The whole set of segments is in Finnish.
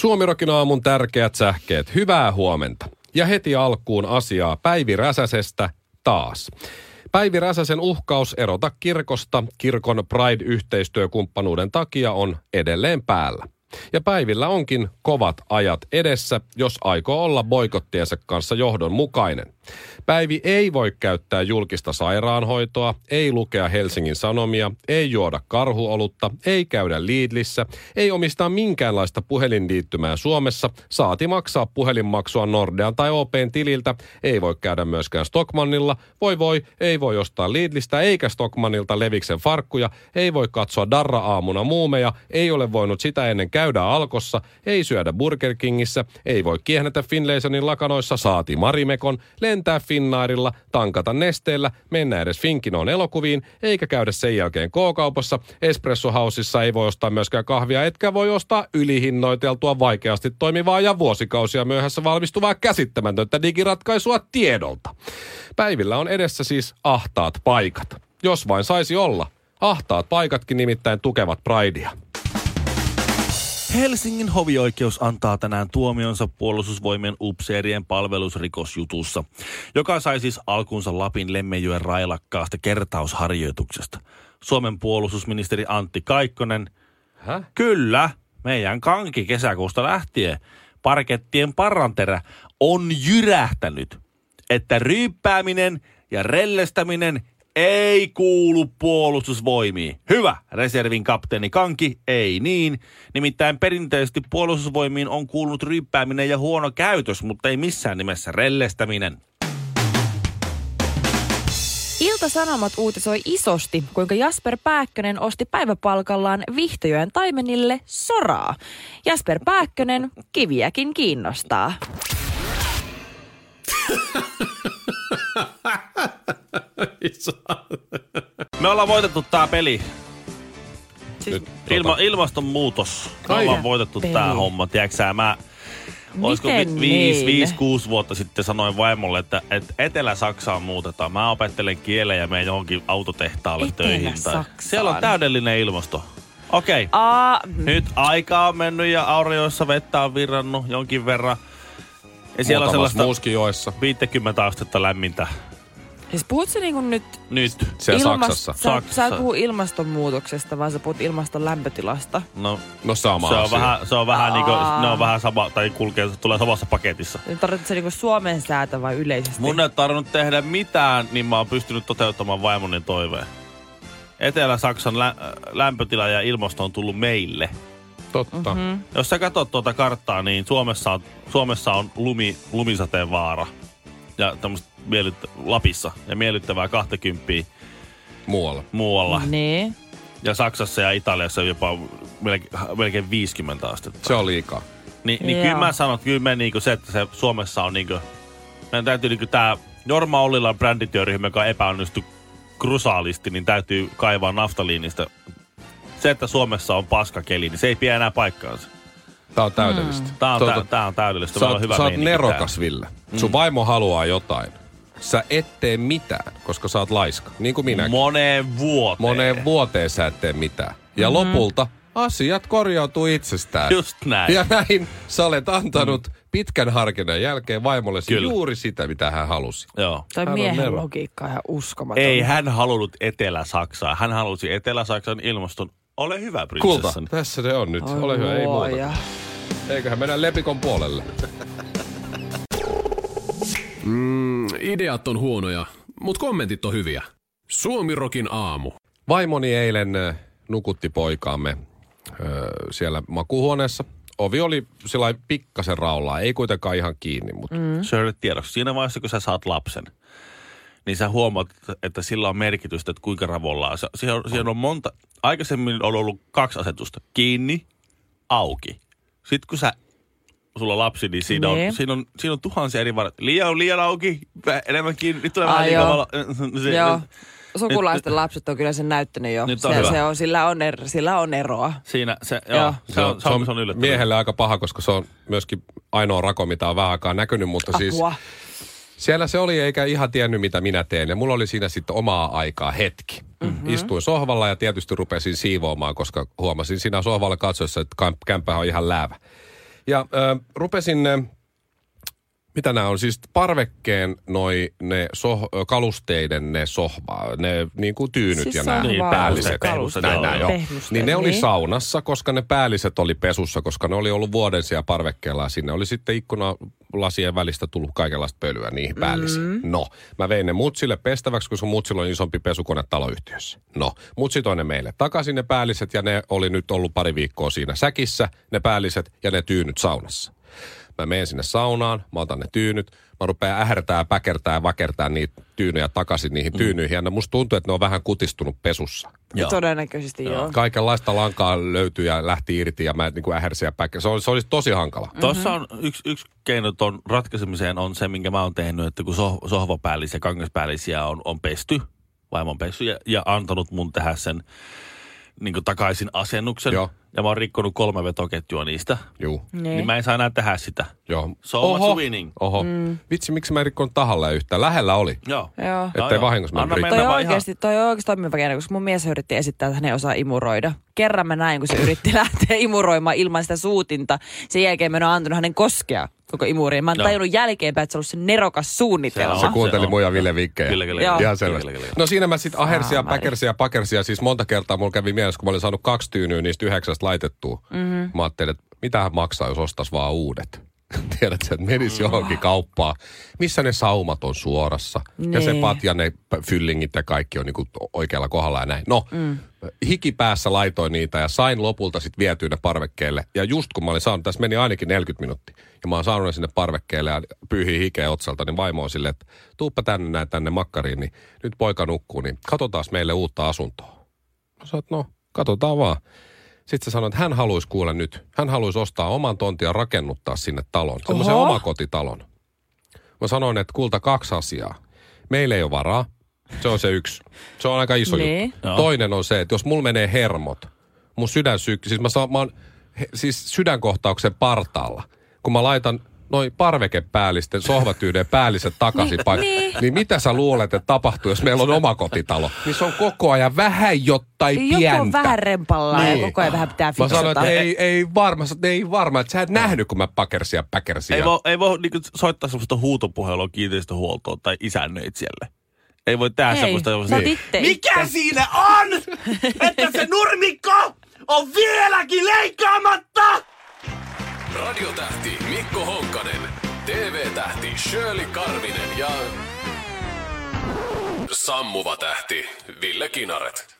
Suomirokin aamun tärkeät sähkeet. Hyvää huomenta. Ja heti alkuun asiaa Päivi Räsäsestä taas. Päivi Räsäsen uhkaus erota kirkosta kirkon Pride-yhteistyökumppanuuden takia on edelleen päällä. Ja Päivillä onkin kovat ajat edessä, jos aikoo olla boikottiensa kanssa johdonmukainen. Päivi ei voi käyttää julkista sairaanhoitoa, ei lukea Helsingin Sanomia, ei juoda karhuolutta, ei käydä Lidlissä, ei omistaa minkäänlaista puhelinliittymää Suomessa, saati maksaa puhelinmaksua Nordean tai OPn tililtä, ei voi käydä myöskään Stockmannilla, voi voi, ei voi ostaa Lidlistä eikä Stockmannilta Leviksen farkkuja, ei voi katsoa Darra-aamuna muumeja, ei ole voinut sitä ennen käydä alkossa, ei syödä Burger Kingissä, ei voi kiehnetä Finlaysonin lakanoissa, saati Marimekon, lentää Finnairilla, tankata nesteellä, mennä edes Finkinoon elokuviin, eikä käydä sen jälkeen K-kaupassa. Espresso Houseissa ei voi ostaa myöskään kahvia, etkä voi ostaa ylihinnoiteltua, vaikeasti toimivaa ja vuosikausia myöhässä valmistuvaa käsittämätöntä digiratkaisua tiedolta. Päivillä on edessä siis ahtaat paikat. Jos vain saisi olla. Ahtaat paikatkin nimittäin tukevat Pridea. Helsingin hovioikeus antaa tänään tuomionsa puolustusvoimien upseerien palvelusrikosjutussa, joka sai siis alkunsa Lapin Lemmenjoen railakkaasta kertausharjoituksesta. Suomen puolustusministeri Antti Kaikkonen, Häh? kyllä, meidän kanki kesäkuusta lähtien, parkettien paranterä on jyrähtänyt, että ryyppääminen ja rellestäminen ei kuulu puolustusvoimiin. Hyvä, reservin kapteeni Kanki, ei niin. Nimittäin perinteisesti puolustusvoimiin on kuulunut ryyppääminen ja huono käytös, mutta ei missään nimessä rellestäminen. Ilta-Sanomat uutisoi isosti, kuinka Jasper Pääkkönen osti päiväpalkallaan Vihtojoen taimenille soraa. Jasper Pääkkönen kiviäkin kiinnostaa. Me ollaan voitettu tää peli. Siis, Ilma, ilmastonmuutos. Me ollaan voitettu Peli. tää homma. Tiedätkö mä... Olisiko Miten vi- viisi, niin? viisi, kuusi vuotta sitten sanoin vaimolle, että, että Etelä-Saksaan muutetaan. Mä opettelen kielen ja menen johonkin autotehtaalle töihin. Tai... Siellä on täydellinen ilmasto. Okei. Okay. Aa, Nyt aika on mennyt ja Aurioissa vettä on virrannut jonkin verran. Ja siellä on Muutamassa sellaista muuskin joessa. 50 astetta lämmintä. Siis puhut sä niinku nyt Nyt. Siellä ilmas- Saksassa. Sä, Saksassa. sä et puhu ilmastonmuutoksesta, vaan sä puhut ilmaston lämpötilasta. No, No sama se on asia. vähän, se on vähän niinku, ne on vähän sama, tai kulkee, tulee samassa paketissa. Nyt tarvitset sä niinku Suomen säätä vai yleisesti? Mun ei tarvinnut tehdä mitään, niin mä oon pystynyt toteuttamaan vaimoni toiveen. Etelä-Saksan lä- lämpötila ja ilmasto on tullut meille. Totta. Mm-hmm. Jos sä katsot tuota karttaa, niin Suomessa on, Suomessa on lumi, lumisateen vaara. Ja tämmöistä miellyttä, Lapissa. Ja miellyttävää 20 Muualla. muualla. Niin. Ja Saksassa ja Italiassa jopa melkein, melkein 50 astetta. Se on liikaa. Ni, niin Joo. kyllä mä sanon, että kyllä me niinku se, että se Suomessa on niinku, meidän täytyy niinku tää Jorma Ollilan brändityöryhmä, joka epäonnistui krusaalisti, niin täytyy kaivaa naftaliinista. Se, että Suomessa on paskakeli, niin se ei pidä enää paikkaansa. Tää on täydellistä. Tää on, Tota, tää, tää on täydellistä. Sä Meillä oot, on hyvä sä oot meininki nerokas, täällä. Ville. Sun vaimo haluaa jotain. Sä et tee mitään, koska sä oot laiska. Niin kuin minäkin. Moneen vuoteen. Moneen vuoteen sä et tee mitään. Ja mm-hmm. lopulta asiat korjautuu itsestään. Just näin. Ja näin sä olet antanut pitkän harkinnan jälkeen vaimolle juuri sitä, mitä hän halusi. Joo. Toi Hän on miehen nero. logiikka on ihan uskomaton. Ei hän halunnut Etelä-Saksaa. Hän halusi Etelä-Saksan ilmaston. Ole hyvä, Kulta, prinsessani. tässä se on nyt. Oi Ole hyvä, ei muuta. Eiköhän mennä lepikon puolelle. Mm, ideat on huonoja, mutta kommentit on hyviä. Suomirokin aamu. Vaimoni eilen äh, nukutti poikaamme ö, siellä makuuhuoneessa. Ovi oli sillä pikkasen raollaan, ei kuitenkaan ihan kiinni, mutta mm. Shirley tiedoksi. Siinä vaiheessa, kun sä saat lapsen, niin sä huomaat, että sillä on merkitystä, että kuinka ravollaan. Siihen on, siihen on monta, aikaisemmin on ollut kaksi asetusta. Kiinni, auki. Sitten kun sä, sulla on lapsi, niin siinä, on, Niin. siinä, on, siinä on tuhansia eri varat. Liian on liian auki, vä- enemmän kiinni, nyt tulee Ai vähän liikaa joo. valo. Se, Joo. nyt- Sukulaisten lapset on kyllä sen näyttänyt jo. Nyt on se, hyvä. se on, sillä, on er, sillä on eroa. Siinä, se, joo, Joo. Se, on, se, on, se on yllättävää. miehelle aika paha, koska se on myöskin ainoa rako, mitä on vähän aikaa näkynyt, mutta siis Apua. siellä se oli eikä ihan tiennyt, mitä minä teen. Ja mulla oli siinä sitten omaa aikaa hetki. Mm-hmm. Istuin sohvalla ja tietysti rupesin siivoamaan, koska huomasin siinä sohvalla katsoessa, että kämpä on ihan läävä. Ja äh, rupesin, äh, mitä nämä on, siis parvekkeen noi, ne soh, kalusteiden ne sohva, ne niin kuin tyynyt Siis ja nämä Niin, päälliset. kalusteet, Näin, näin, joo. Niin ne oli niin. saunassa, koska ne päälliset oli pesussa, koska ne oli ollut vuoden siellä parvekkeella ja sinne oli sitten ikkunalasien välistä tullut kaikenlaista pölyä niihin päällisiin. Mm. No, mä vein ne mutsille pestäväksi, koska mutsilla on isompi pesukone taloyhtiössä. No, mutsi toi ne meille takaisin ne päälliset ja ne oli nyt ollut pari viikkoa siinä säkissä, ne päälliset ja ne tyynyt saunassa. Mä menen sinne saunaan, mä otan ne tyynyt, mä rupean ähertää, ja päkertää ja vakertää niitä tyynejä takaisin niihin tyynyihin. Ja ne musta tuntuu, että ne on vähän kutistunut pesussa. Joo. Todennäköisesti joo. Kaikenlaista lankaa löytyi ja lähti irti ja mä niin kuin ähersin ja päkkä. Se oli, se oli tosi hankala. Tuossa on yksi, yksi keino tuon ratkaisemiseen on se, minkä mä oon tehnyt, että kun soh- sohvapäällisiä ja kangaspäällisiä on, on pesty, vaimo on pesty ja, ja antanut mun tehdä sen niin kuin takaisin asennuksen. Joo. Ja mä oon rikkonut kolme vetoketjua niistä. Juu. Niin. Niin mä en saa enää tehdä sitä. Joo. So much winning. Oho. Mm. Vitsi, miksi mä en rikkonut tahalle yhtään? Lähellä oli. Joo. Joo. Ettei joo. vahingossa mennyt Anna Toi oikeasti, toi on oikeasti toimiva keino, koska mun mies yritti esittää, että hän ei osaa imuroida. Kerran mä näin, kun se yritti lähteä imuroimaan ilman sitä suutinta. Sen jälkeen mä en ole antanut hänen koskea koko imuriin. Mä oon Joo. tajunnut jälkeenpäin, että se on ollut se nerokas suunnitelma. Se Se kuunteli se on. mun ja Ville vinkkejä. Kyllä, kyllä, Joo. kyllä. Ihan selvästi. kyllä, kyllä. No siinä mä sitten ja pakersin ja siis monta kertaa mulla kävi mielessä, kun mä olin saanut kaksi tyynyä niistä yhdeksästä laitettua. Mm-hmm. Mä ajattelin, että mitähän maksaa, jos ostas vaan uudet. Tiedät sä, että menisi johonkin kauppaan, missä ne saumat on suorassa. Ja se Niin. patja, ne fyllingit ja kaikki on niinku oikealla kohdalla ja näin. No, mm. Hiki päässä laitoin niitä ja sain lopulta sitten vietyä ne parvekkeelle. Ja just kun mä olin saanut, tässä meni ainakin 40 minuuttia. Ja mä oon saanut ne sinne parvekkeelle ja pyyhii hikeä otsalta, niin vaimo on silleen, että tuuppa tänne näin tänne makkariin, niin nyt poika nukkuu, niin katsotaan meille uutta asuntoa. Mä sanoin, no, katsotaan vaan. Sitten se sanoi, että hän haluaisi kuulla nyt, hän haluaisi ostaa oman tontin ja rakennuttaa sinne talon, semmoisen omakotitalon. Mä sanoin, että kulta kaksi asiaa. Meillä ei ole varaa. Se on se yksi. Se on aika iso Niin. juttu. Joo. Toinen on se, että jos mulla menee hermot, mun sydän syk... Siis mä, saan, mä oon he, siis sydänkohtauksen partaalla. Kun mä laitan noin parvekepäällisten sohvatyyden päälliset takaisin Niin, paikalle. niin. Niin mitä sä luulet, että tapahtuu, jos meillä on omakotitalo? Niin se on koko ajan vähän jotain Joku pientä. on vähän rempallaan Niin. ja koko ajan vähän pitää Mä fiksata. sanoin, että ei, ei varma, ei varma, että sä et nähnyt, kun mä pakersin ja päkersin. Ei voi, ei voi niinku soittaa semmoista huutopuhelua kiinteistöhuoltoon tai isännöitsijälle. Ei voi tehdä semmoista. itse Mikä itse. siinä on, että se nurmikko on vieläkin leikkaamatta? Radiotähti Mikko Honkanen, TV-tähti Shirley Karvinen ja sammuva tähti Ville Kinaret.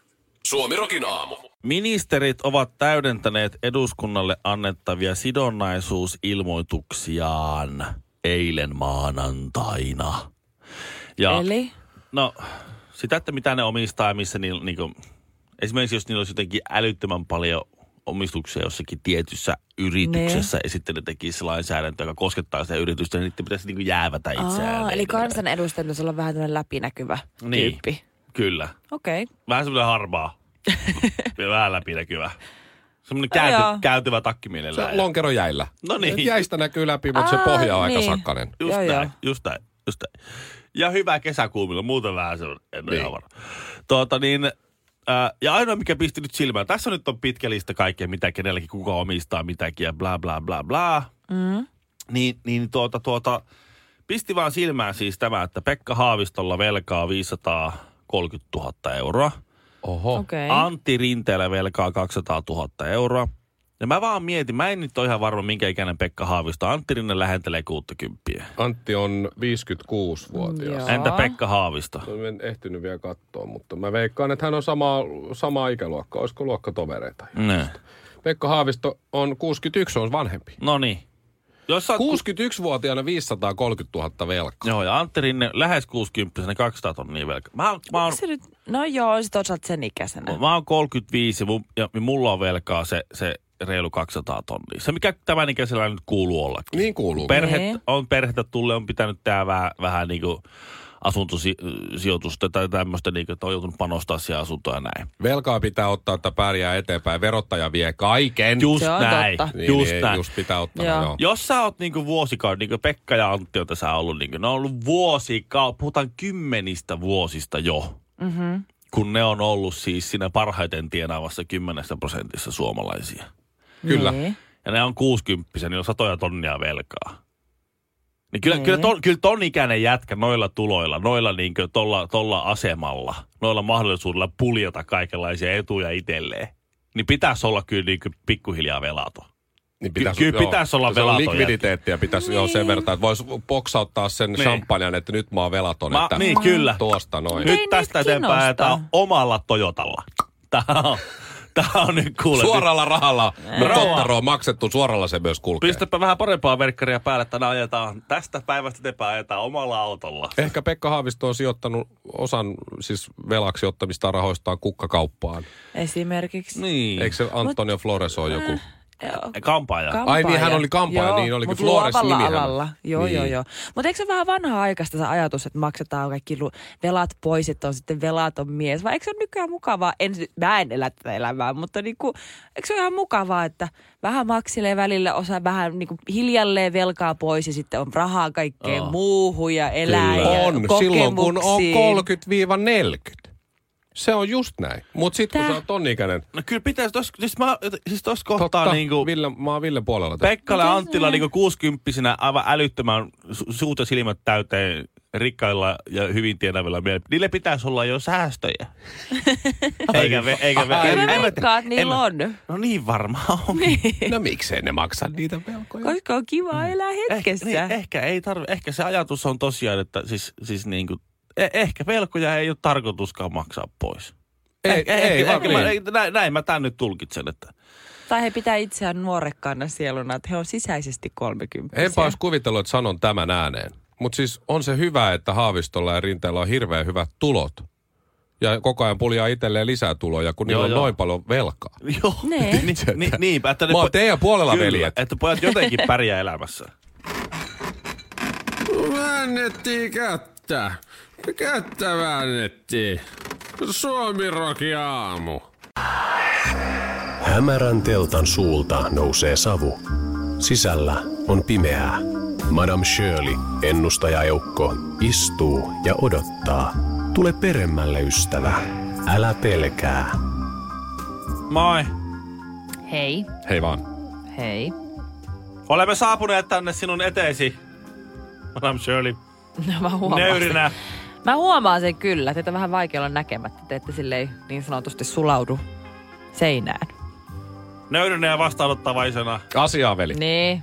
Suomirokin aamu. Ministerit ovat täydentäneet eduskunnalle annettavia sidonnaisuusilmoituksiaan eilen maanantaina. Ja, Eli? No, sitä, että mitä ne omistaa ja missä niillä, niin kuin, esimerkiksi jos niillä olisi jotenkin älyttömän paljon omistuksia jossakin tietyssä yrityksessä ja sitten ne tekisi lainsäädäntö, joka koskettaa sitä yritystä, niin niiden pitäisi niin kuin jäävätä itseään. Aa, eli kansanedustajat pitäisi olla vähän tämmöinen läpinäkyvä Niin. tyyppi. Kyllä. Okei. Okay. Vähän semmoinen harmaa. vähän läpinäkyvä. Semmoinen Joo. käänty, kääntyvä takki Se mielellään. on lonkero jäillä. No niin. Jäistä näkyy läpi, mutta se Aa, pohja on aika niin. sakkanen. Just Joo, näin, joo. just näin, just näin. Ja hyvä kesäkuumilla, muuten vähän se on, en ole Niin. Tuota niin, ää, ja ainoa mikä pisti nyt silmään, tässä nyt on pitkä lista kaikkea, mitä kenelläkin, kuka omistaa mitäkin ja bla bla bla bla. Mm. Niin, niin tuota, tuota, pisti vaan silmään siis tämä, että Pekka Haavistolla velkaa 530 000 euroa. Oho. Okei. Antti Rinteellä velkaa 200 000 euroa. Ja mä vaan mietin, mä en nyt ole ihan varma, minkä ikäinen Pekka Haavisto. Antti Rinne lähentelee 60. Antti on 56-vuotias. Joo. Entä Pekka Haavisto? No, En ehtinyt vielä katsoa, mutta mä veikkaan, että hän on sama, sama ikäluokka. Olisiko luokkatovereita? Ne. Pekka Haavisto on 61, on vanhempi. No niin. Jos sä oot 61-vuotiaana 530 000 velkaa. Joo, ja Antti Rinne lähes 60 200 tonnia velka. Mä, oon- mä, oon, Se nyt, no joo, sit osaat sen ikäisenä. mä oon 35 ja, mun, ja mulla on velkaa se, se reilu 200 tonnia. Se mikä tämän ikäisellä nyt kuuluu ollakin. Niin kuuluu. Perhe, Niin. on perhettä tulle, on pitänyt tää vähän, vähän niin kuin asuntosijoitusta tai tämmöistä, niin kuin, että on joutunut panostaa siihen asuntoon ja näin. Velkaa pitää ottaa, että pärjää eteenpäin. Verottaja vie kaiken. Just Se on näin. totta. Niin, just niin, näin. Just pitää ottaa, Joo. joo. Jos sä oot niinku vuosikauden, niin kuin Pekka ja Antti on tässä ollut, niinku, ne on ollut vuosikauden, puhutaan kymmenistä vuosista jo, Mm-hmm. kun ne on ollut siis siinä parhaiten tienaavassa kymmenessä prosentissa suomalaisia. Kyllä. Niin. Ja ne on 60 niin on satoja tonnia velkaa. Niin kyllä, Niin. kyllä, ton, kyllä ton ikäinen jätkä noilla tuloilla, noilla niin tolla, tolla asemalla, noilla mahdollisuudella puljata kaikenlaisia etuja itselleen, niin pitäisi olla kyllä niin pikkuhiljaa velato. Niin Ky- kyllä pitäisi olla Se on velaton likviditeettiä pitäisi joo, sen verran, että voisi poksauttaa sen Niin. champagnen, että nyt mä oon velaton. Mä- että niin, kyllä. Tuosta noin. Nyt tästä eteenpäin ajetaan omalla Toyotalla. Tämä on, tämä on nyt kuule. Suoralla rahalla, tottaro on maksettu, suoralla se myös kulkee. Pistäpä vähän parempaa verkkaria päälle, että ajetaan, tästä päivästä eteenpäin ajetaan omalla autolla. Ehkä Pekka Haavisto on sijoittanut osan siis velaksi ottamista rahoistaan kukkakauppaan. Esimerkiksi. Niin. Eikö se Antonio Flores ole joku? Joo. Kampaaja. Ai niin, hän oli kampaaja, Joo, niin olikin Flores nimihän. alalla. Joo, Niin. joo, joo. Mutta eikö se vähän vanha aikaista se ajatus, että maksetaan kaikki velat pois, että on sitten velaton mies? Vai eikö se ole nykyään mukavaa? En, mä en elä tätä elämää, mutta niinku, eikö se ole ihan mukavaa, että vähän maksilee välillä, osa vähän niinku hiljalleen velkaa pois ja sitten on rahaa kaikkeen Joo. muuhun ja elää Kyllä. ja On, silloin kun on kokemuksiin. 30-40. Se on just näin. Mutta sitten kun sä oot ton ikäinen, No kyllä pitäisi, tos, siis, mä, siis tossa kohtaa totta, niinku, Ville, mä oon Villen puolella. Pekkalle Anttila niinku 60 aivan älyttömän su- suut ja silmät täyteen rikkailla ja hyvin tienavilla miehillä. Niille pitäisi olla jo säästöjä. eikä ve, eikä Ai, Kyllä mä veikkaan, niillä on. No niin varmaan on. No miksei ne maksa niitä velkoja? Koska on kiva elää hetkessä. Ehkä, niin, ehkä ei tarvi, ehkä se ajatus on tosiaan, että siis, siis niin kuin, eh, ehkä velkoja ei ole tarkoituskaan maksaa pois. Ei, ehkä, ei, ehkä, vaan ehkä mä, niin. ei, näin, näin mä tämän nyt tulkitsen, että Tai he pitää itseään nuorekkaana sieluna, että he on sisäisesti 30 Enpä olisi kuvitellut, että sanon tämän ääneen. Mutta siis on se hyvä, että Haavistolla ja Rinteellä on hirveän hyvät tulot. Ja koko ajan puljaa itselleen lisää tuloja, kun niillä Joo, on joo. noin paljon velkaa. joo. Nee. ni, ni, niinpä, että ne Mä oon po- teidän puolella, kyllä, veljet. että pojat jotenkin pärjää elämässä. Väännettiin kättä. Kättä väännettiin. Suomi Roki aamu. Hämärän teltan suulta nousee savu. Sisällä on pimeää. Madame Shirley, ennustajaeukko, istuu ja odottaa. Tule peremmälle, ystävä. Älä pelkää. Moi. Hei, Hei vaan. hei. Olemme saapuneet tänne sinun eteesi. Madame Shirley, Mä huomaan, nöyrinä. sen. Mä huomaan sen kyllä. Teitä on vähän vaikea olla näkemättä. Te ette silleen niin sanotusti sulaudu seinään. Nöyrinä ja vastaanottavaisena. Asiaa, veli. Niin.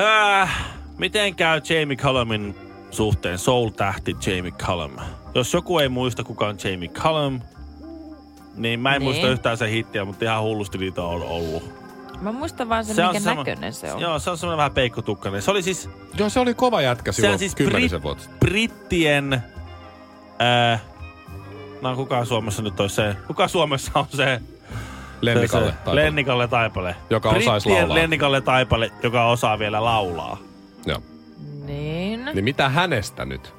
Äh, miten käy Jamie Cullum suhteen? Soul-tähti Jamie Cullum. Jos joku ei muista, kuka on Jamie Cullum, niin mä en Niin. muista yhtään sen hittiä, mutta ihan hullusti niitä on ollut. Mä muistan vaan sen, Se on minkä sama- näköinen se on. Joo, se on semmoinen vähän peikkotukkainen. Se oli siis Joo, se oli kova jätkä Se silloin on siis kymmenisen Brit- vuotta. sitten. brittien... Äh, no kuka Suomessa nyt olisi se? Kuka Suomessa on se? Lennikalle. Taipale. Lennikalle Taipale. Joka osaisi Brittien laulaa. Lennikalle Taipale, joka osaa vielä laulaa. Joo. Niin. Niin mitä hänestä nyt?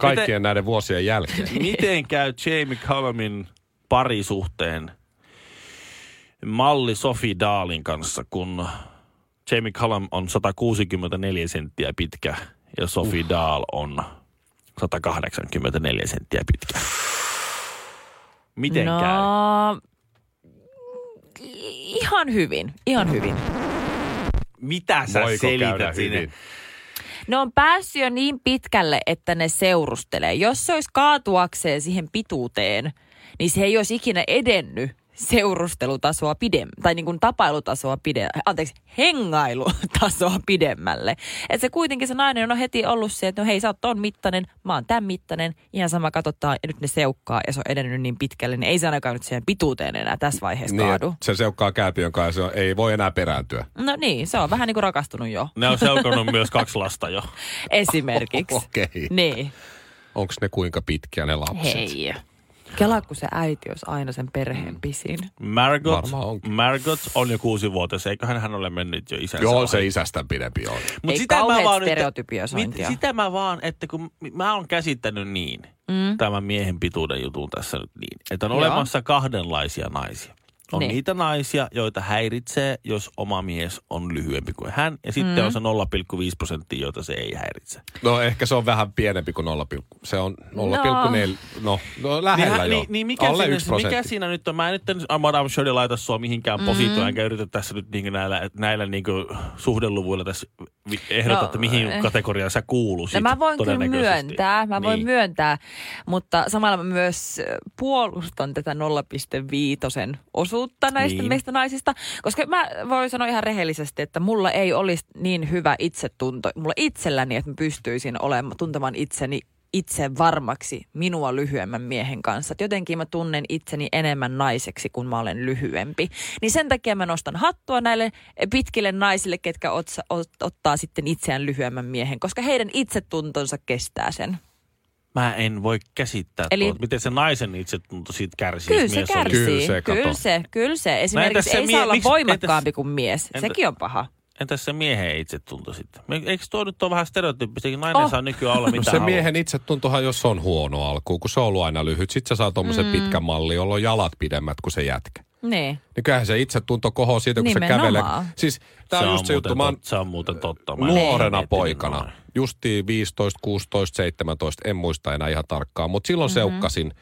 Kaikkien Miten- näiden vuosien jälkeen. Miten käy Jamie Culumin parisuhteen malli Sophie Daalin kanssa, kun Jamie Cullum on 164 senttiä pitkä ja Sophie uh. Dahl on 184 senttiä pitkä. Miten no, käy? ihan hyvin, ihan hyvin. Mitä sä Voiko selität sinne? hyvin? Ne on päässyt jo niin pitkälle, että ne seurustelee. Jos se olisi kaatuakseen siihen pituuteen, niin se ei olisi ikinä edennyt seurustelutasoa pidem, tai niin kuin tapailutasoa pide, anteeksi, hengailutasoa pidemmälle. Että se kuitenkin se nainen on heti ollut se, että no hei sä oot ton mittainen, mä oon tämän mittainen, ihan sama katsotaan ja nyt ne seukkaa ja se on edennyt niin pitkälle, niin ei se ainakaan nyt siihen pituuteen enää tässä vaiheessa Niin, kaadu. se seukkaa kääpiön kanssa ja se on- ei voi enää perääntyä. No niin, se on vähän niin kuin rakastunut jo, Ne on seukannut myös kaksi lasta jo. esimerkiksi. Okei. Niin. Onko ne kuinka pitkiä ne lapset? Hei. Kelaa, kun se äiti olisi aina sen perheen pisin. Margot. Margot on jo kuusi vuotias, eiköhän hän ole mennyt jo isänsä Joo, ohi. se isästä pidempi on. Mut Ei sitä mä vaan nyt- stereotypiosointia. mit- Sitä mä vaan, että kun mä oon käsittänyt niin, mm. tämän miehen pituuden jutun tässä nyt niin, että on Joo. olemassa kahdenlaisia naisia. On Niin. niitä naisia, joita häiritsee, jos oma mies on lyhyempi kuin hän, ja sitten mm. on se 0,5 prosenttia, joita se ei häiritse. No ehkä se on vähän pienempi kuin 0, se on 0,4, no, no lähellä niin, jo. niin, niin mikä, Alle siinä, 1 prosentti. mikä siinä nyt on? Mä en nyt Madame Shirley laita sua mihinkään mm. positioon, enkä yritä tässä nyt niin näillä, näillä niin suhdeluvuilla tässä ehdota, No, että mihin eh. kategoriaan sä kuuluisit. No mä voin kyllä myöntää, mä voin Niin. myöntää, mutta samalla mä myös puolustan tätä 0,5 osuutta näistä Niin. niin. meistä naisista, koska mä voin sanoa ihan rehellisesti, että mulla ei olisi niin hyvä itsetunto, mulla itselläni, että mä pystyisin olemaan, tuntemaan itseni itse varmaksi minua lyhyemmän miehen kanssa. Et jotenkin mä tunnen itseni enemmän naiseksi, kun mä olen lyhyempi. Niin sen takia mä nostan hattua näille pitkille naisille, ketkä otsa, ot, ottaa sitten itseään lyhyemmän miehen, koska heidän itsetuntonsa kestää sen. Mä en voi käsittää Eli- tuota, miten se naisen itsetunto siitä kärsii. Kyllä se mies on kärsii. Kyllä se, kato. kyllä se, kyllä se. Esimerkiksi se ei mie- saa olla miksi- voimakkaampi entäs- kuin mies. entä- Sekin on paha. Entäs se miehen itsetunto sitten? Me- Eikö tuo nyt ole vähän stereotyyppistä? Nainen Oh. saa nykyään olla No mitä se haluaa. miehen itsetuntohan, jos on huono alkuun, kun se on ollut aina lyhyt. Sitten sä saa tommosen mm. pitkän malli, jolla on jalat pidemmät kuin se jätkä. Niin. Niin kyllähän se itsetunto kohoo siitä, kun Nimenomaan. se kävelee. Siis tää on, just se juttu. muuten Mä oon tot- se on muuten totta. Mä en nuorena poikana, noin. justiin 15, 16, 17, en muista enää ihan tarkkaan, mutta silloin mm-hmm. seukkasin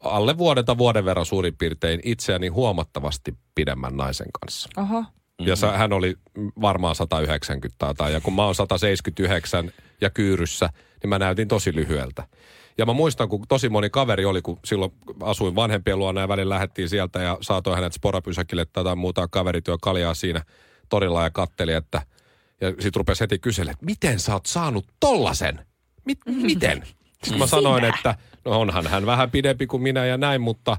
alle vuoden tai vuoden verran suurin piirtein itseäni huomattavasti pidemmän naisen kanssa. Oho. Ja sä, hän oli varmaan 190 tai, ja kun mä oon 179 ja kyyryssä, niin mä näytin tosi lyhyeltä. Ja mä muistan, kun tosi moni kaveri oli, kun silloin asuin vanhempien luona ja välillä lähdettiin sieltä ja saatoin hänet sporapysäkille tai muuta kaverityö kaljaa siinä torilla ja katteli, että ja sit rupesi heti kyselemään, että miten sä oot saanut tollasen? Mit, miten? Sitten mä sanoin, että no onhan hän vähän pidempi kuin minä ja näin, mutta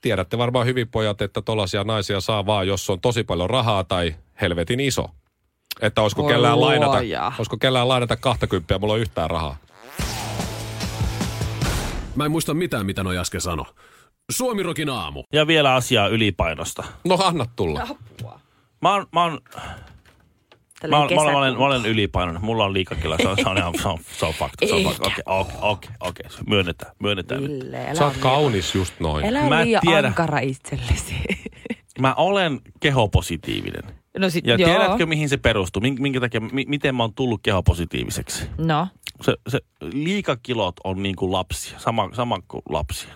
tiedätte varmaan hyvin pojat, että tollaisia naisia saa vaan, jos on tosi paljon rahaa tai helvetin iso. Että olisiko Voi kellään, lainata, olisiko kellään lainata 20, mulla on yhtään rahaa. Mä en muista mitään, mitä noi äsken sano. Suomirokin aamu. Ja vielä asiaa ylipainosta. No anna tulla. Mä oon, mä oon, mä, oon, mä, olen, mä, olen, mä olen ylipainoinen. Mulla on liikakila. Se on, se on ihan se on, se on fakta. Se on fakta. Okei, okei, okei, okei. Myönnetään, myönnetään. Ville, älä Sä oot kaunis just noin. Älä Mä liian tiedä. ankara itsellesi. Mä olen kehopositiivinen. No sit, Ja joo. tiedätkö, mihin se perustuu? Minkä, minkä takia, mi, miten mä oon tullut kehopositiiviseksi? No, Se, se liikakilot on niin kuin lapsia, sama, sama kuin lapsia,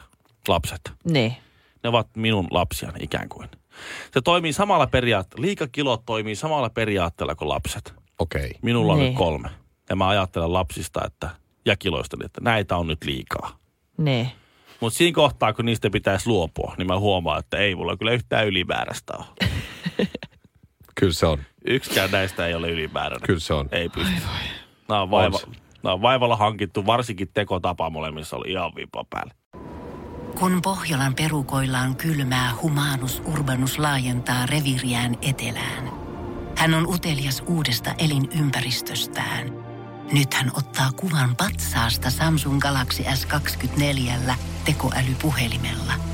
lapset. niin. Ne ovat minun lapsiani ikään kuin. Se toimii samalla periaatteella, liikakilot toimii samalla periaatteella kuin lapset. Okei. Okay. Minulla on Niin. nyt kolme. Ja mä ajattelen lapsista että, ja kiloista, että näitä on nyt liikaa. Niin. Mutta siinä kohtaa, kun niistä pitäisi luopua, niin mä huomaan, että ei mulla kyllä yhtään ylimääräistä ole. Kyllä se on. Yksikään näistä ei ole ylimääräinen. Kyllä se on. Ei pysty. Nämä on, vaiva, nämä on vaivalla hankittu, varsinkin tekotapa molemmissa oli ihan viipa päälle. Kun Pohjolan perukoillaan kylmää, humanus urbanus laajentaa reviriään etelään. Hän on utelias uudesta elinympäristöstään. Nyt hän ottaa kuvan patsaasta Samsung Galaxy S24 tekoälypuhelimella.